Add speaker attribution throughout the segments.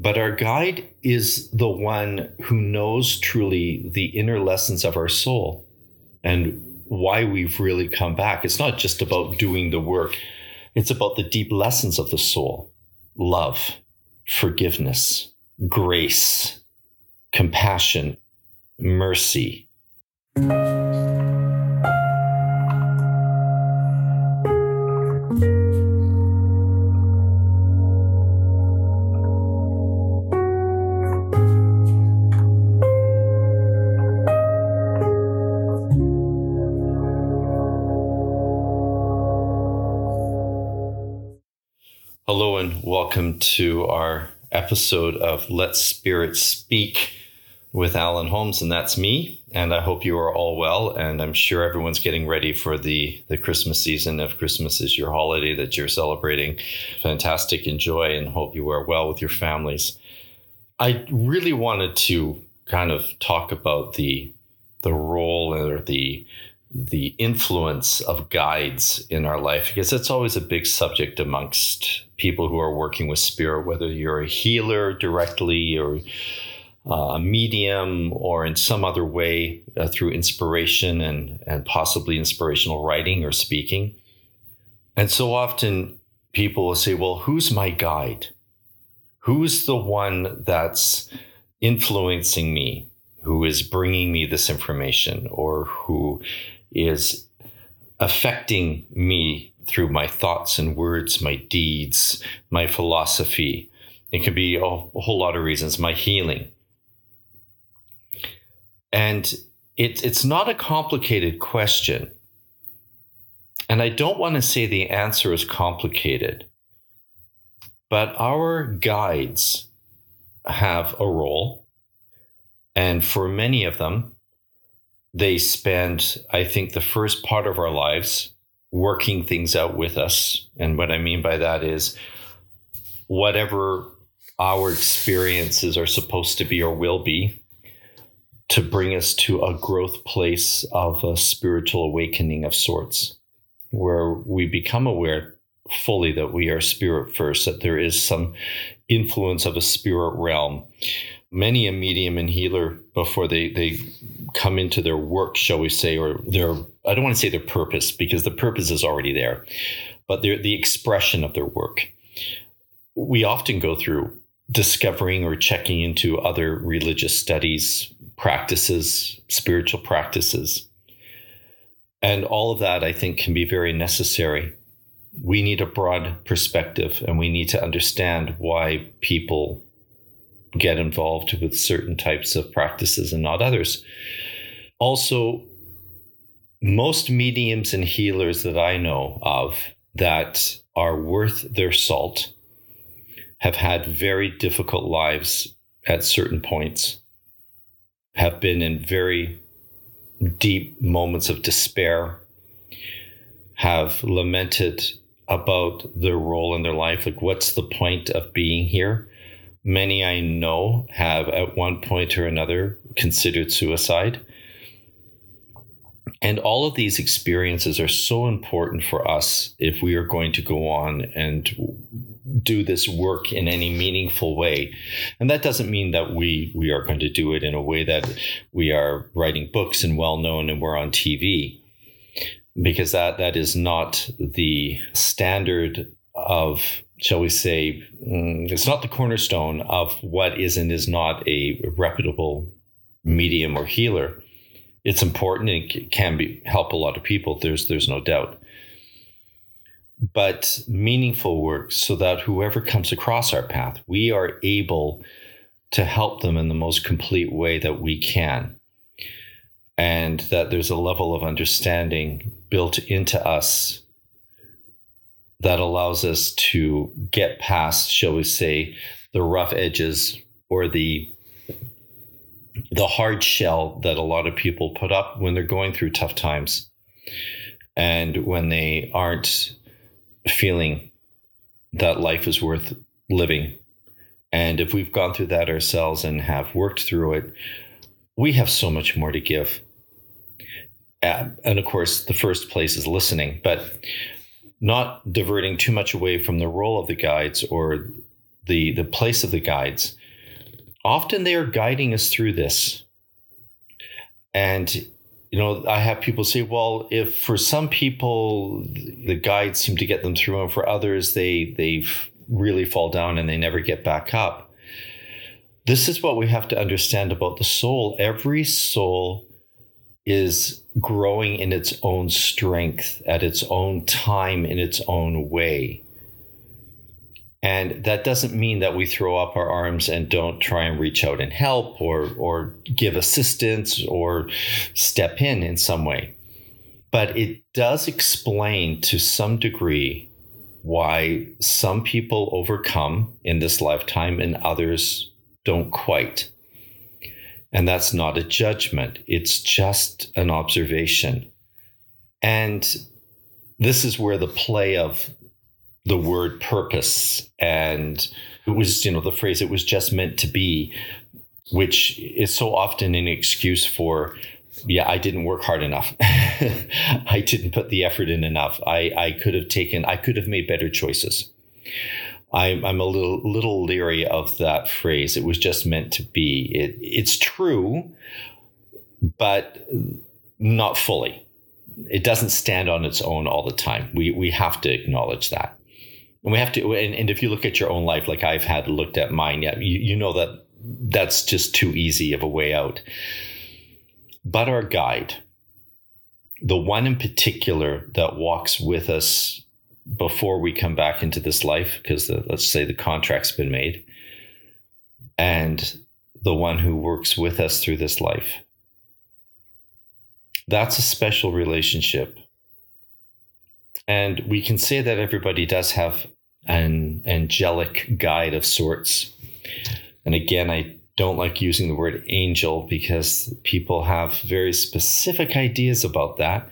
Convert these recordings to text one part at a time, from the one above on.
Speaker 1: But our guide is the one who knows truly the inner lessons of our soul and why we've really come back. It's not just about doing the work, it's about the deep lessons of the soul love, forgiveness, grace, compassion, mercy. Welcome to our episode of Let Spirit Speak with Alan Holmes, and that's me. And I hope you are all well, and I'm sure everyone's getting ready for the the Christmas season. If Christmas is your holiday that you're celebrating, fantastic, enjoy, and hope you are well with your families. I really wanted to kind of talk about the the role or the the influence of guides in our life because it's always a big subject amongst people who are working with spirit whether you're a healer directly or uh, a medium or in some other way uh, through inspiration and and possibly inspirational writing or speaking. And so often people will say well who's my guide? Who's the one that's influencing me? Who is bringing me this information or who is affecting me through my thoughts and words, my deeds, my philosophy. It can be a, a whole lot of reasons, my healing. And it, it's not a complicated question. And I don't want to say the answer is complicated, but our guides have a role. And for many of them, they spend, I think, the first part of our lives working things out with us. And what I mean by that is whatever our experiences are supposed to be or will be to bring us to a growth place of a spiritual awakening of sorts, where we become aware fully that we are spirit first, that there is some influence of a spirit realm many a medium and healer before they they come into their work shall we say or their i don't want to say their purpose because the purpose is already there but they're the expression of their work. We often go through discovering or checking into other religious studies practices spiritual practices. And all of that i think can be very necessary. We need a broad perspective and we need to understand why people get involved with certain types of practices and not others. Also, most mediums and healers that I know of that are worth their salt have had very difficult lives at certain points, have been in very deep moments of despair, have lamented about their role in their life. Like, what's the point of being here? Many I know have at one point or another considered suicide. And all of these experiences are so important for us if we are going to go on and do this work in any meaningful way. And that doesn't mean that we we are going to do it in a way that we are writing books and well known and we're on TV. Because that that is not the standard of shall we say, mm, it's not the cornerstone of what is and is not a reputable medium or healer. It's important and it can be help a lot of people. There's there's no doubt. But meaningful work so that whoever comes across our path, we are able to help them in the most complete way that we can. And that there's a level of understanding built into us that allows us to get past, shall we say, the rough edges or the the hard shell that a lot of people put up when they're going through tough times and when they aren't feeling that life is worth living. And if we've gone through that ourselves and have worked through it, we have so much more to give. Uh, and of course, the first place is listening. But not diverting too much away from the role of the guides or the the place of the guides, often they are guiding us through this. And you know, I have people say, well, if for some people the guides seem to get them through, and for others they they really fall down and they never get back up. This is what we have to understand about the soul. Every soul is growing in its own strength, at its own time, in its own way. And that doesn't mean that we throw up our arms and don't try and reach out and help or, or give assistance or step in in some way. But it does explain to some degree why some people overcome in this lifetime and others don't quite. And that's not a judgment, it's just an observation. And this is where the play of the word purpose and it was, you know, the phrase, it was just meant to be, which is so often an excuse for, yeah, I didn't work hard enough. I didn't put the effort in enough. I, I could have taken, I could have made better choices. I'm, I'm a little little leery of that phrase. It was just meant to be. It, it's true, but not fully. It doesn't stand on its own all the time. We we have to acknowledge that, and we have to. And, and if you look at your own life, like I've had looked at mine, yeah, you, you know that that's just too easy of a way out. But our guide, the one in particular that walks with us before we come back into this life, because let's say the contract's been made, and the one who works with us through this life. That's a special relationship. And we can say that everybody does have an angelic guide of sorts. And again, I don't like using the word angel because people have very specific ideas about that.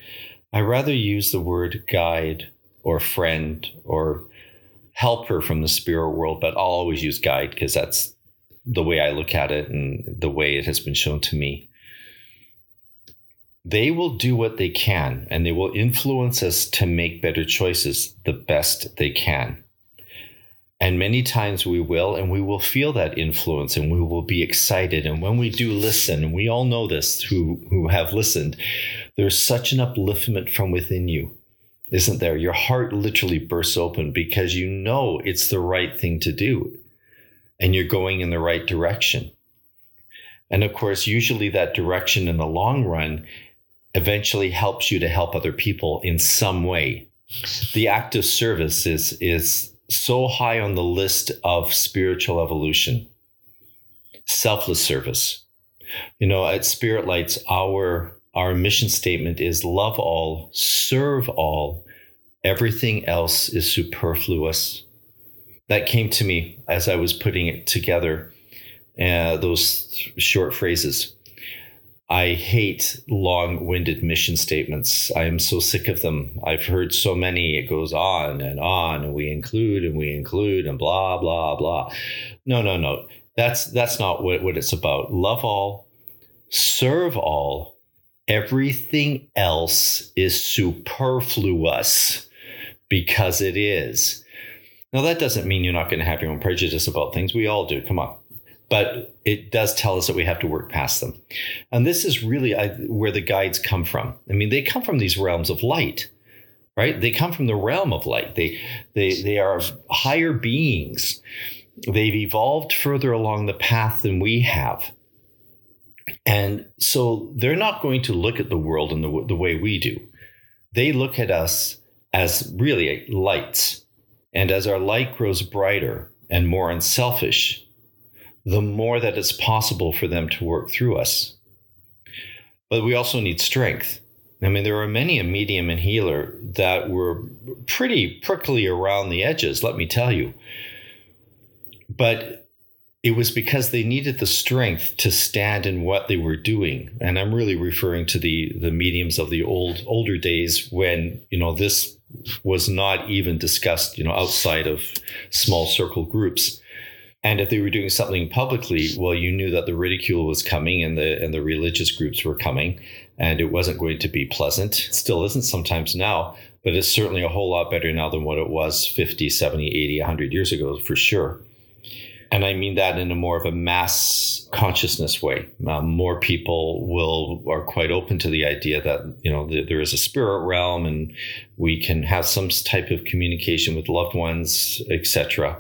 Speaker 1: I rather use the word guide or friend or helper from the spirit world, but I'll always use guide because that's the way I look at it and the way it has been shown to me. They will do what they can and they will influence us to make better choices the best they can. And many times we will, and we will feel that influence and we will be excited. And when we do listen, we all know this who, who have listened, there's such an upliftment from within you isn't there? Your heart literally bursts open because you know it's the right thing to do and you're going in the right direction. And of course, usually that direction in the long run eventually helps you to help other people in some way. The act of service is, is so high on the list of spiritual evolution. Selfless service. You know, at Spirit Lights, our our mission statement is love all, serve all, everything else is superfluous. That came to me as I was putting it together, uh, those short phrases. I hate long winded mission statements. I am so sick of them. I've heard so many, it goes on and on, and we include and we include and blah, blah, blah. No, no, no. That's that's not what, what it's about. Love all, serve all, Everything else is superfluous because it is. Now, that doesn't mean you're not going to have your own prejudice about things. We all do. Come on. But it does tell us that we have to work past them. And this is really where the guides come from. I mean, they come from these realms of light, right? They come from the realm of light. They, they, they are higher beings. They've evolved further along the path than we have. And so they're not going to look at the world in the, the way we do. They look at us as really lights. And as our light grows brighter and more unselfish, the more that it's possible for them to work through us. But we also need strength. I mean, there are many a medium and healer that were pretty prickly around the edges, let me tell you. But it was because they needed the strength to stand in what they were doing. And i'm really referring to the the mediums of the old older days when you know this was not even discussed you know outside of small circle groups. And if they were doing something publicly well you knew that the ridicule was coming and the and the religious groups were coming and it wasn't going to be pleasant. It still isn't sometimes now but it's certainly a whole lot better now than what it was 50 70 80 100 years ago for sure and I mean that in a more of a mass consciousness way. Um, more people will are quite open to the idea that you know th- there is a spirit realm, and we can have some type of communication with loved ones, etc.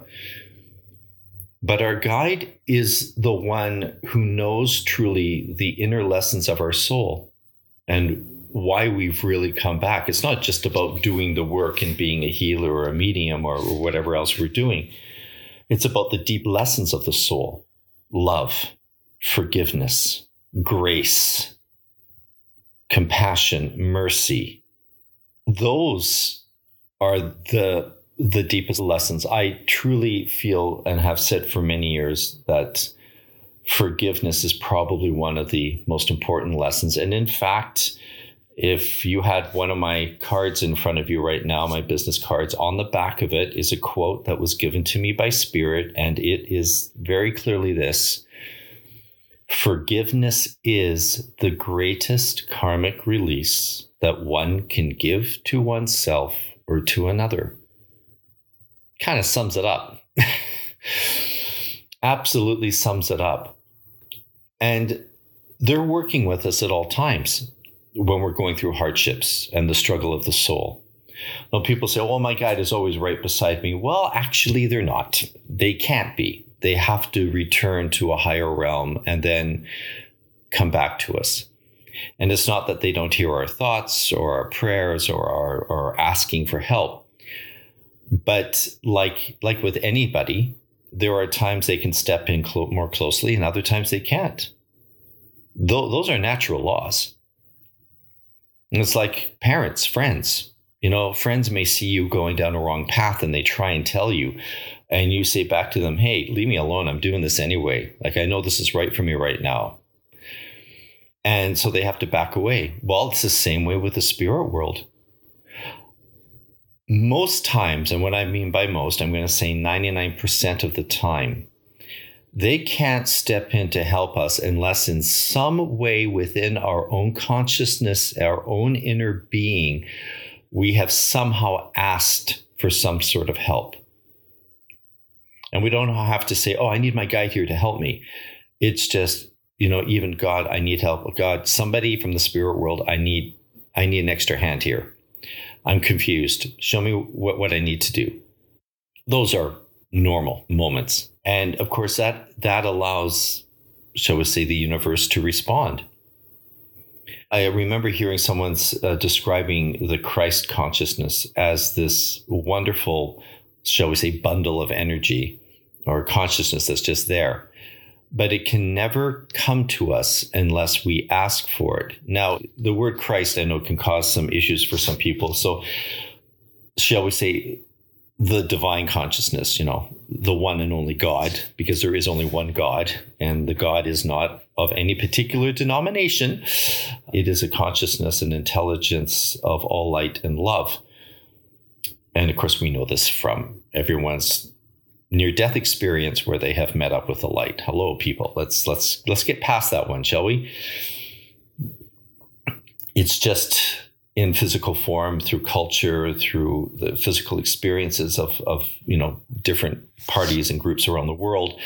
Speaker 1: But our guide is the one who knows truly the inner lessons of our soul and why we've really come back. It's not just about doing the work and being a healer or a medium or, or whatever else we're doing it's about the deep lessons of the soul love, forgiveness, grace, compassion, mercy. Those are the the deepest lessons. I truly feel and have said for many years that forgiveness is probably one of the most important lessons. And in fact, if you had one of my cards in front of you right now, my business cards, on the back of it is a quote that was given to me by Spirit, and it is very clearly this Forgiveness is the greatest karmic release that one can give to oneself or to another. Kind of sums it up. Absolutely sums it up. And they're working with us at all times when we're going through hardships and the struggle of the soul. Now, people say, well, my guide is always right beside me. Well, actually, they're not. They can't be. They have to return to a higher realm and then come back to us. And it's not that they don't hear our thoughts or our prayers or our or asking for help. But like like with anybody, there are times they can step in clo- more closely and other times they can't. Th- those are natural laws. And it's like parents, friends. You know, friends may see you going down a wrong path and they try and tell you. And you say back to them, hey, leave me alone. I'm doing this anyway. Like, I know this is right for me right now. And so they have to back away. Well, it's the same way with the spirit world. Most times, and what I mean by most, I'm going to say 99% of the time, they can't step in to help us unless, in some way within our own consciousness, our own inner being, we have somehow asked for some sort of help. And we don't have to say, oh, I need my guide here to help me. It's just, you know, even God, I need help. God, somebody from the spirit world, I need, I need an extra hand here. I'm confused. Show me what, what I need to do. Those are normal moments. And of course, that, that allows, shall we say, the universe to respond. I remember hearing someone uh, describing the Christ consciousness as this wonderful, shall we say, bundle of energy or consciousness that's just there. But it can never come to us unless we ask for it. Now, the word Christ, I know, can cause some issues for some people. So, shall we say, the divine consciousness, you know, the one and only God, because there is only one God, and the God is not of any particular denomination. It is a consciousness and intelligence of all light and love. And of course, we know this from everyone's near death experience where they have met up with the light. Hello, people. Let's let's let's get past that one, shall we? It's just in physical form through culture through the physical experiences of, of you know different parties and groups around the world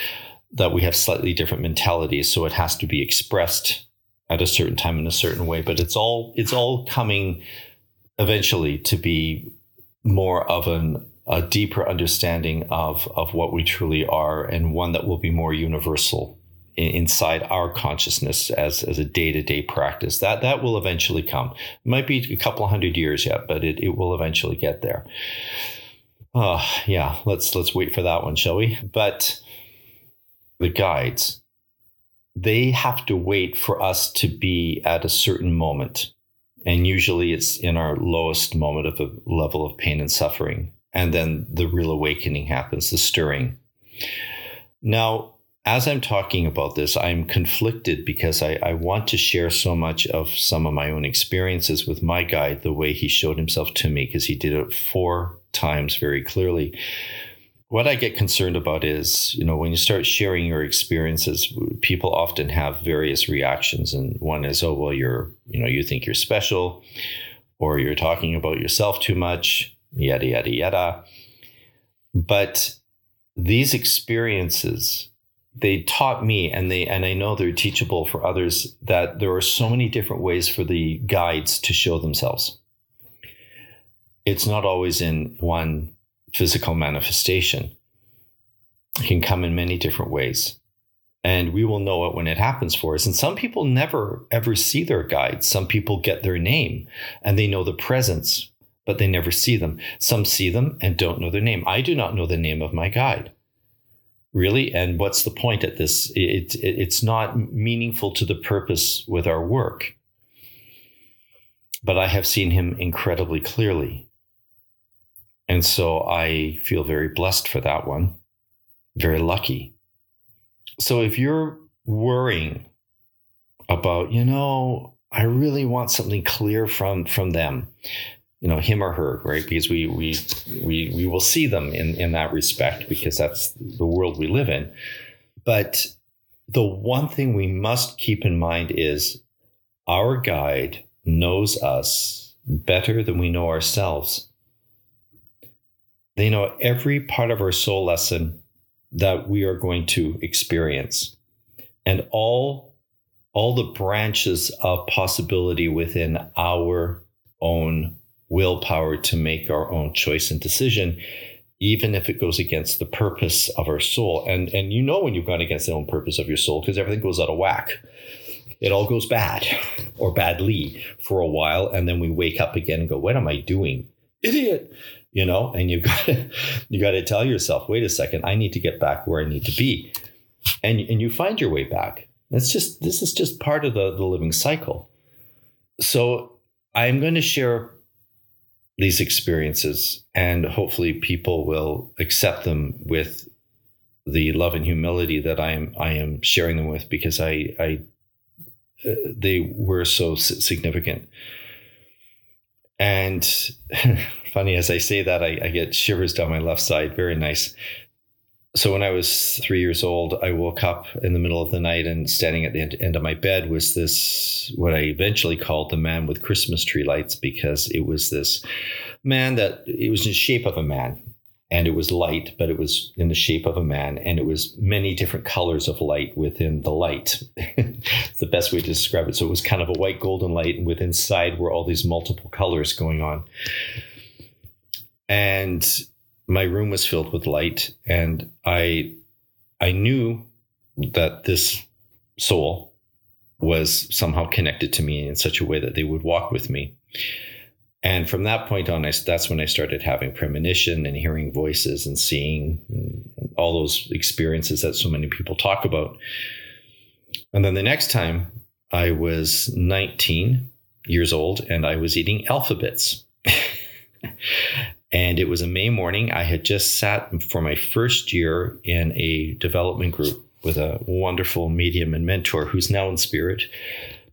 Speaker 1: that we have slightly different mentalities. So it has to be expressed at a certain time in a certain way. But it's all it's all coming eventually to be more of an a deeper understanding of of what we truly are and one that will be more universal inside our consciousness as, as a day-to-day practice. That that will eventually come. It might be a couple hundred years yet but it, it will eventually get there. Uh, yeah let's let's wait for that one shall we? But the guides they have to wait for us to be at a certain moment. And usually it's in our lowest moment of a level of pain and suffering. And then the real awakening happens the stirring. Now as I'm talking about this, I'm conflicted because I, I, want to share so much of some of my own experiences with my guide, the way he showed himself to me, because he did it four times very clearly. What I get concerned about is, you know, when you start sharing your experiences, people often have various reactions. And one is, oh, well, you're, you know, you think you're special, or you're talking about yourself too much, yada, yada, yada. But these experiences they taught me and they and I know they're teachable for others that there are so many different ways for the guides to show themselves. It's not always in one physical manifestation. It can come in many different ways. And we will know it when it happens for us. And some people never ever see their guides. Some people get their name and they know the presence, but they never see them. Some see them and don't know their name. I do not know the name of my guide really? And what's the point at this? It, it, it's not meaningful to the purpose with our work. But i have seen him incredibly clearly. And so i feel very blessed for that one. Very lucky. So if you're worrying about you know i really want something clear from from them you know him or her right? Because we we we we will see them in in that respect because that's the world we live in. But the one thing we must keep in mind is our guide knows us better than we know ourselves. They know every part of our soul lesson that we are going to experience. And all all the branches of possibility within our own willpower to make our own choice and decision, even if it goes against the purpose of our soul. And and you know when you've gone against the own purpose of your soul because everything goes out of whack. It all goes bad or badly for a while, and then we wake up again and go, "What am I doing, idiot?" You know, and you've got to, you got to tell yourself, "Wait a second, I need to get back where I need to be," and and you find your way back. It's just this is just part of the the living cycle. So I'm going to share these experiences and hopefully people will accept them with the love and humility that I am I am sharing them with because I I uh, they were so significant. And funny as I say that I, I get shivers down my left side. Very nice so when I was three years old, I woke up in the middle of the night and standing at the end, of my bed was this, what I eventually called the man with Christmas tree lights, because it was this man that it was in the shape of a man and it was light, but it was in the shape of a man and it was many different colors of light within the light. it's the best way to describe it. So it was kind of a white golden light and within inside were all these multiple colors going on. And my room was filled with light and i i knew that this soul was somehow connected to me in such a way that they would walk with me. And from that point on I, that's when i started having premonition and hearing voices and seeing and all those experiences that so many people talk about. And then the next time i was 19 years old and i was eating alphabets And it was a May morning. I had just sat for my first year in a development group with a wonderful medium and mentor who's now in spirit,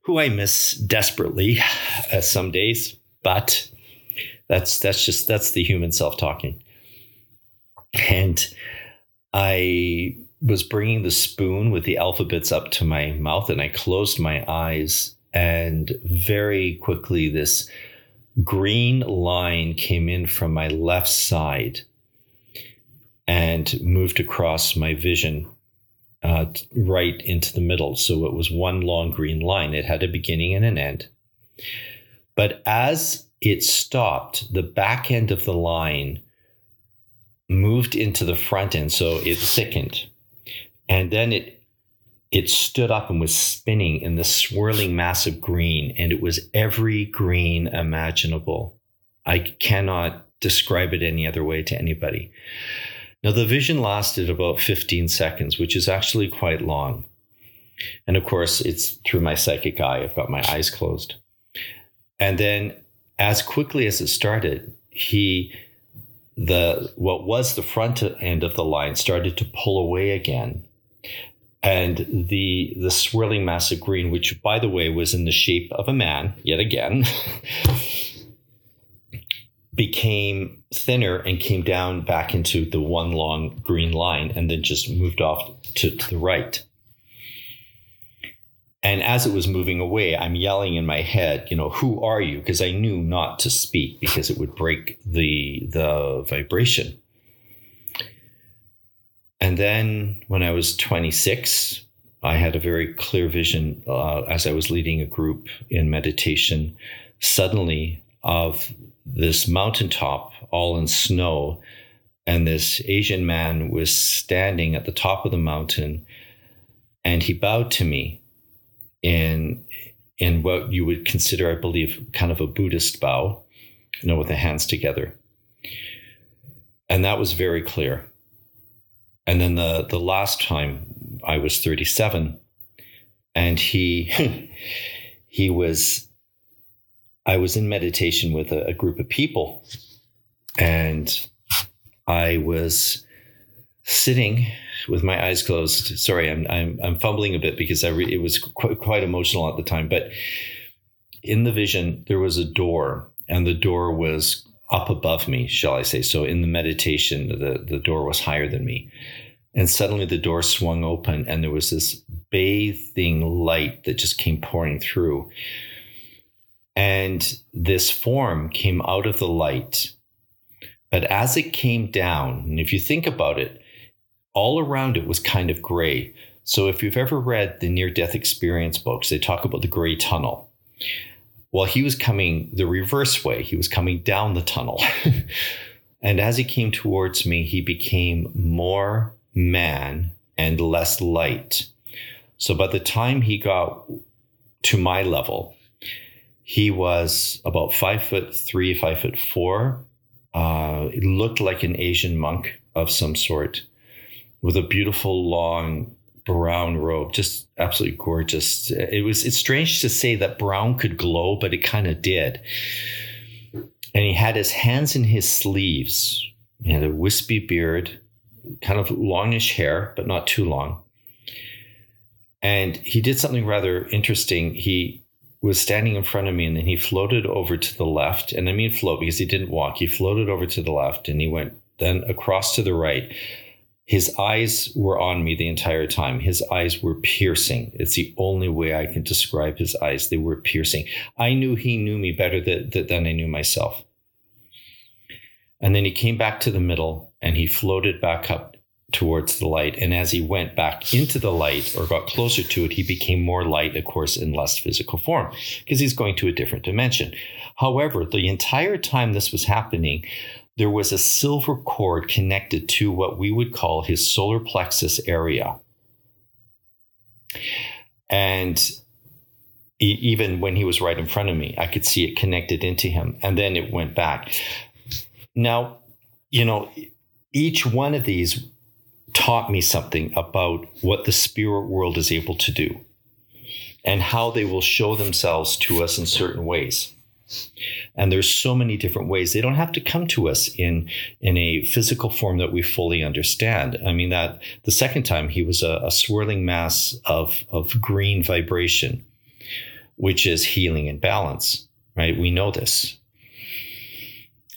Speaker 1: who I miss desperately uh, some days, but that's that's just that's the human self talking. And I was bringing the spoon with the alphabets up to my mouth and I closed my eyes and very quickly this green line came in from my left side and moved across my vision uh, right into the middle. So it was one long green line. It had a beginning and an end. But as it stopped, the back end of the line moved into the front end. So it thickened. And then it it stood up and was spinning in this swirling mass of green, and it was every green imaginable. I cannot describe it any other way to anybody. Now, the vision lasted about 15 seconds, which is actually quite long. And of course, it's through my psychic eye. I've got my eyes closed. And then, as quickly as it started, he, the what was the front end of the line, started to pull away again and the the swirling mass of green, which by the way was in the shape of a man, yet again, became thinner and came down back into the one long green line, and then just moved off to, to the right. And as it was moving away, I'm yelling in my head, you know, who are you? Because I knew not to speak because it would break the the vibration. And then when I was 26, I had a very clear vision uh, as I was leading a group in meditation, suddenly of this mountaintop all in snow. And this Asian man was standing at the top of the mountain and he bowed to me in, in what you would consider, I believe, kind of a Buddhist bow, you know, with the hands together. And that was very clear. And then the, the last time I was 37 and he, he was, I was in meditation with a, a group of people and I was sitting with my eyes closed. Sorry, I'm I'm, I'm fumbling a bit because I re- it was quite, quite emotional at the time. But in the vision, there was a door, and the door was up above me, shall I say? So in the meditation, the the door was higher than me, and suddenly the door swung open, and there was this bathing light that just came pouring through. And this form came out of the light. But as it came down, and if you think about it, all around it was kind of gray. So if you've ever read the near death experience books, they talk about the gray tunnel. Well, he was coming the reverse way, he was coming down the tunnel. and as he came towards me, he became more man and less light. So by the time he got to my level, he was about five foot three, five foot four. Uh, it looked like an Asian monk of some sort with a beautiful long brown robe, just absolutely gorgeous. It was it's strange to say that brown could glow, but it kind of did. And he had his hands in his sleeves. He had a wispy beard, kind of longish hair, but not too long. And he did something rather interesting. He was standing in front of me and then he floated over to the left. And I mean float because he didn't walk. He floated over to the left and he went then across to the right his eyes were on me the entire time. His eyes were piercing. It's the only way I can describe his eyes. They were piercing. I knew he knew me better than, than I knew myself. And then he came back to the middle and he floated back up towards the light. And as he went back into the light or got closer to it, he became more light, of course, in less physical form because he's going to a different dimension. However, the entire time this was happening, there was a silver cord connected to what we would call his solar plexus area. And even when he was right in front of me, I could see it connected into him. And then it went back. Now, you know, each one of these taught me something about what the spirit world is able to do and how they will show themselves to us in certain ways. And there's so many different ways. They don't have to come to us in in a physical form that we fully understand. I mean that the second time he was a, a swirling mass of of green vibration, which is healing and balance, right? We know this.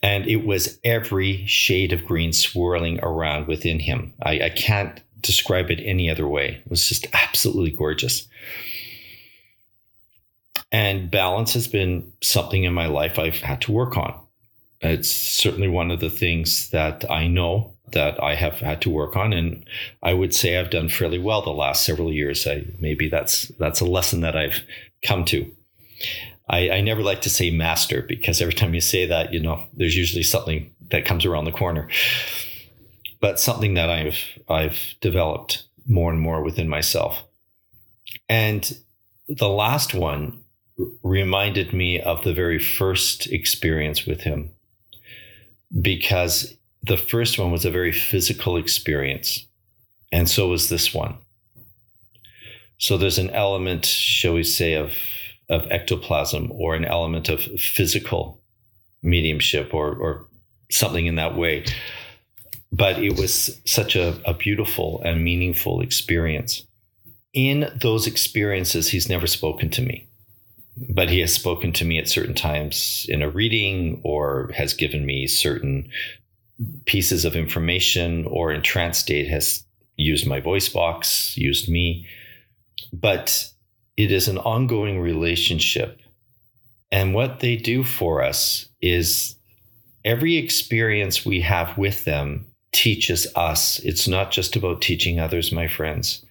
Speaker 1: And it was every shade of green swirling around within him. I, I can't describe it any other way. It was just absolutely gorgeous. And balance has been something in my life I've had to work on. It's certainly one of the things that I know that I have had to work on, and I would say I've done fairly well the last several years. I, maybe that's that's a lesson that I've come to. I, I never like to say master because every time you say that, you know, there's usually something that comes around the corner. But something that I've I've developed more and more within myself. And the last one reminded me of the very first experience with him because the first one was a very physical experience, and so was this one. So there's an element, shall we say, of of ectoplasm or an element of physical mediumship or or something in that way. But it was such a, a beautiful and meaningful experience. In those experiences, he's never spoken to me but he has spoken to me at certain times in a reading or has given me certain pieces of information or in trance state has used my voice box, used me. But it is an ongoing relationship. And what they do for us is every experience we have with them teaches us. It's not just about teaching others, my friends.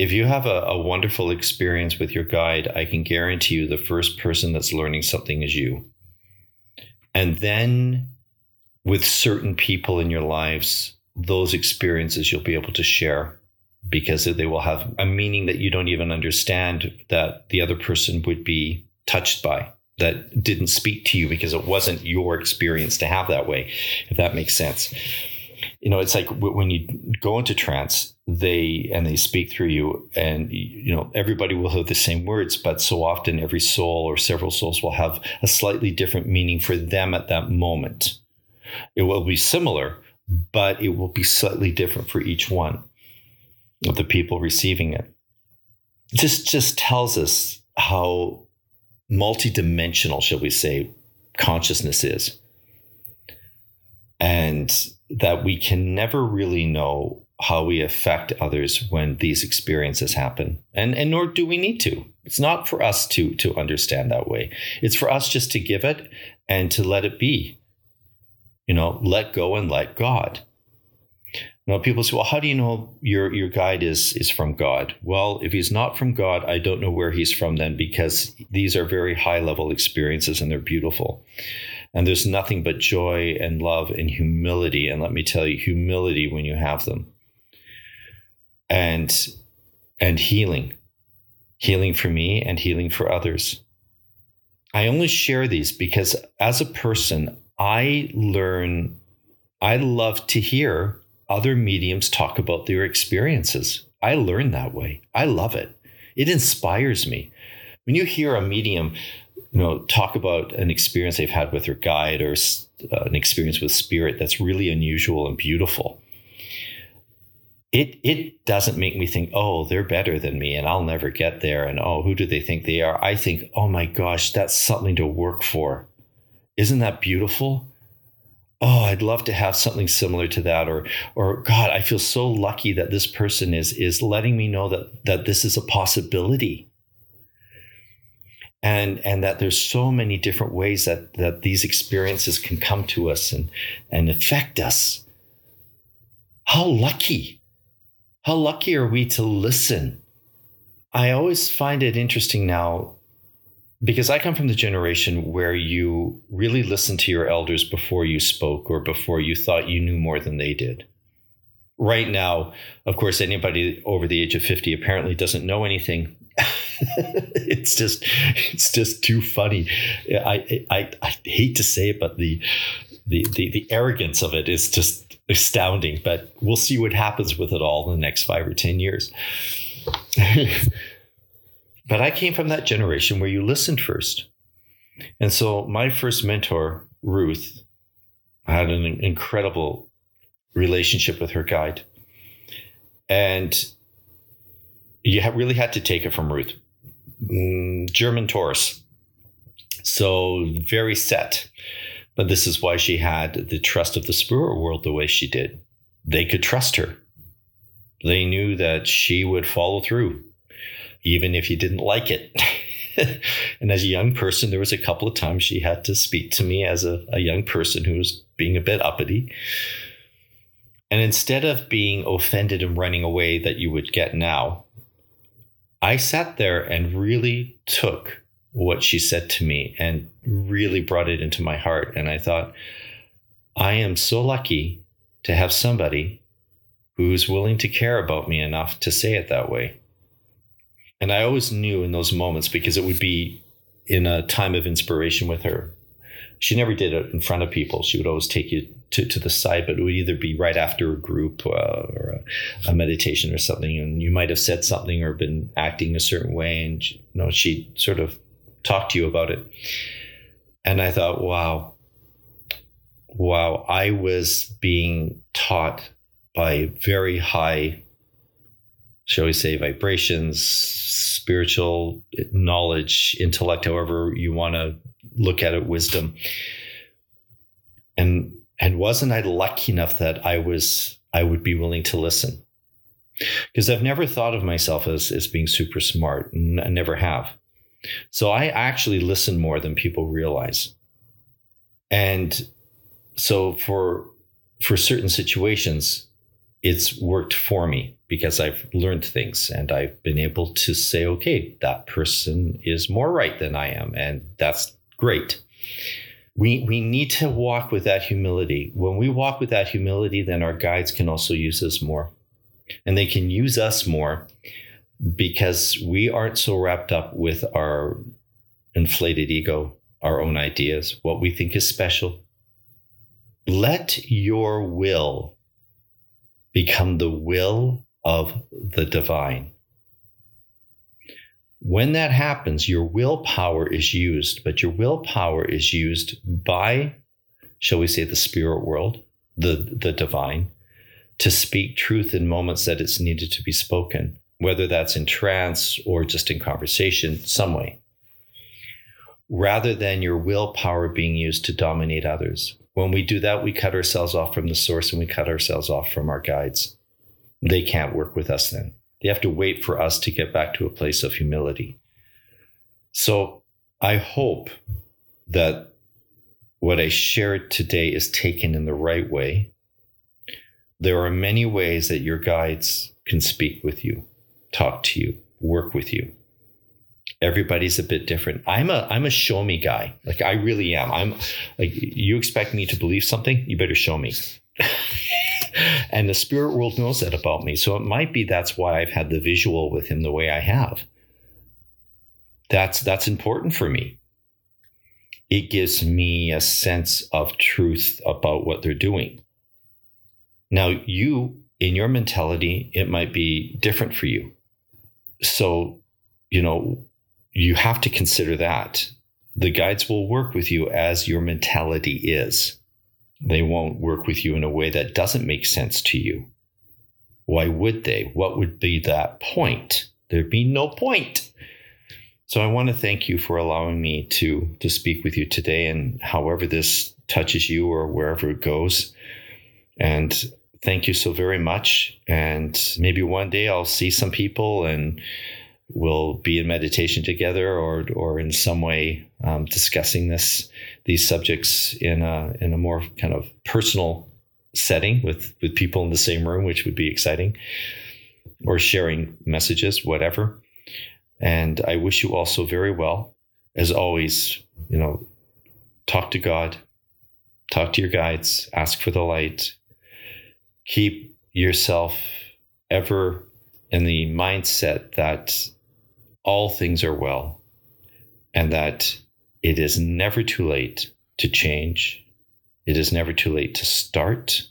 Speaker 1: If you have a, a wonderful experience with your guide, I can guarantee you the first person that's learning something is you. And then with certain people in your lives, those experiences you'll be able to share because they will have a meaning that you don't even understand that the other person would be touched by that didn't speak to you because it wasn't your experience to have that way if that makes sense you know it's like when you go into trance they and they speak through you and you know everybody will have the same words but so often every soul or several souls will have a slightly different meaning for them at that moment it will be similar but it will be slightly different for each one of the people receiving it. This just tells us how multidimensional, shall we say, consciousness is. And that we can never really know how we affect others when these experiences happen. And, and nor do we need to. It's not for us to, to understand that way. It's for us just to give it and to let it be. You know, let go and let God. Now people say, well, how do you know your your guide is is from God? Well, if he's not from God, I don't know where he's from then because these are very high level experiences and they're beautiful. And there's nothing but joy and love and humility. And let me tell you, humility when you have them. And and healing. Healing for me and healing for others. I only share these because as a person, I learn I love to hear other mediums talk about their experiences. I learn that way. I love it. It inspires me. When you hear a medium, you know, talk about an experience they've had with their guide or uh, an experience with spirit that's really unusual and beautiful, it it doesn't make me think, oh, they're better than me and I'll never get there. And oh, who do they think they are? I think, oh my gosh, that's something to work for. Isn't that beautiful? oh i'd love to have something similar to that or or god i feel so lucky that this person is is letting me know that that this is a possibility and and that there's so many different ways that that these experiences can come to us and and affect us how lucky how lucky are we to listen i always find it interesting now because I come from the generation where you really listened to your elders before you spoke or before you thought you knew more than they did. Right now, of course, anybody over the age of 50 apparently doesn't know anything. it's just it's just too funny. I, I I hate to say it, but the, the the the arrogance of it is just astounding. But we'll see what happens with it all in the next five or ten years. But I came from that generation where you listened first. And so my first mentor, Ruth, had an incredible relationship with her guide. And you really had to take it from Ruth. Mm, German Taurus. So very set. But this is why she had the trust of the spirit world the way she did. They could trust her. They knew that she would follow through even if you didn't like it. and as a young person, there was a couple of times she had to speak to me as a, a young person who was being a bit uppity. And instead of being offended and running away that you would get now, I sat there and really took what she said to me and really brought it into my heart. And I thought, I am so lucky to have somebody who's willing to care about me enough to say it that way. And I always knew in those moments because it would be in a time of inspiration with her. She never did it in front of people. She would always take you to, to the side, but it would either be right after a group uh, or a, a, meditation or something. And you might have said something or been acting a certain way. And, you know, she sort of talked to you about it. And I thought, wow, wow, I was being taught by very high shall we say, vibrations, spiritual knowledge, intellect, however you want to look at it, wisdom. And and wasn't I lucky enough that I was I would be willing to listen? Because I've never thought of myself as as being super smart, and I never have. So I actually listen more than people realize. And so for for certain situations, it's worked for me because I've learned things and I've been able to say, okay, that person is more right than I am. And that's great. We, we need to walk with that humility. When we walk with that humility, then our guides can also use us more. And they can use us more because we aren't so wrapped up with our inflated ego, our own ideas, what we think is special. Let your will become the will of the divine. When that happens, your willpower is used, but your willpower is used by, shall we say, the spirit world, the, the divine, to speak truth in moments that it's needed to be spoken, whether that's in trance or just in conversation, some way, rather than your willpower being used to dominate others. When we do that, we cut ourselves off from the source and we cut ourselves off from our guides. They can't work with us then. They have to wait for us to get back to a place of humility. So I hope that what I shared today is taken in the right way. There are many ways that your guides can speak with you, talk to you, work with you. Everybody's a bit different. I'm a I'm a show me guy. Like I really am. I'm like you expect me to believe something, you better show me. and the spirit world knows that about me. So it might be that's why I've had the visual with him the way I have. That's that's important for me. It gives me a sense of truth about what they're doing. Now, you, in your mentality, it might be different for you. So, you know, you have to consider that. The guides will work with you as your mentality is. They won't work with you in a way that doesn't make sense to you. Why would they? What would be that point? There'd be no point. So I want to thank you for allowing me to to speak with you today and however this touches you or wherever it goes. And thank you so very much. And maybe one day I'll see some people and we'll be in meditation together or or in some way um, discussing this these subjects in a in a more kind of personal setting with with people in the same room, which would be exciting, or sharing messages, whatever. And I wish you also very well. As always, you know, talk to God, talk to your guides, ask for the light, keep yourself ever in the mindset that all things are well and that it is never too late to change. It is never too late to start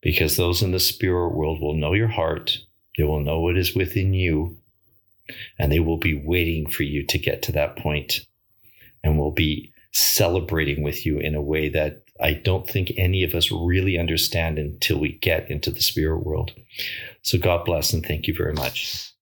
Speaker 1: because those in the spirit world will know your heart. They will know what is within you and they will be waiting for you to get to that point and will be celebrating with you in a way that I don't think any of us really understand until we get into the spirit world. So God bless and thank you very much.